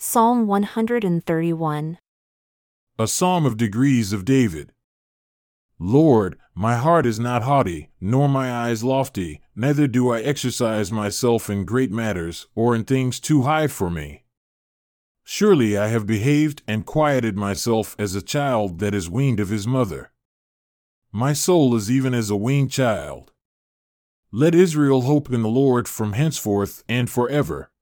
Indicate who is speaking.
Speaker 1: Psalm 131.
Speaker 2: A Psalm of Degrees of David. Lord, my heart is not haughty, nor my eyes lofty, neither do I exercise myself in great matters, or in things too high for me. Surely I have behaved and quieted myself as a child that is weaned of his mother. My soul is even as a weaned child. Let Israel hope in the Lord from henceforth and forever.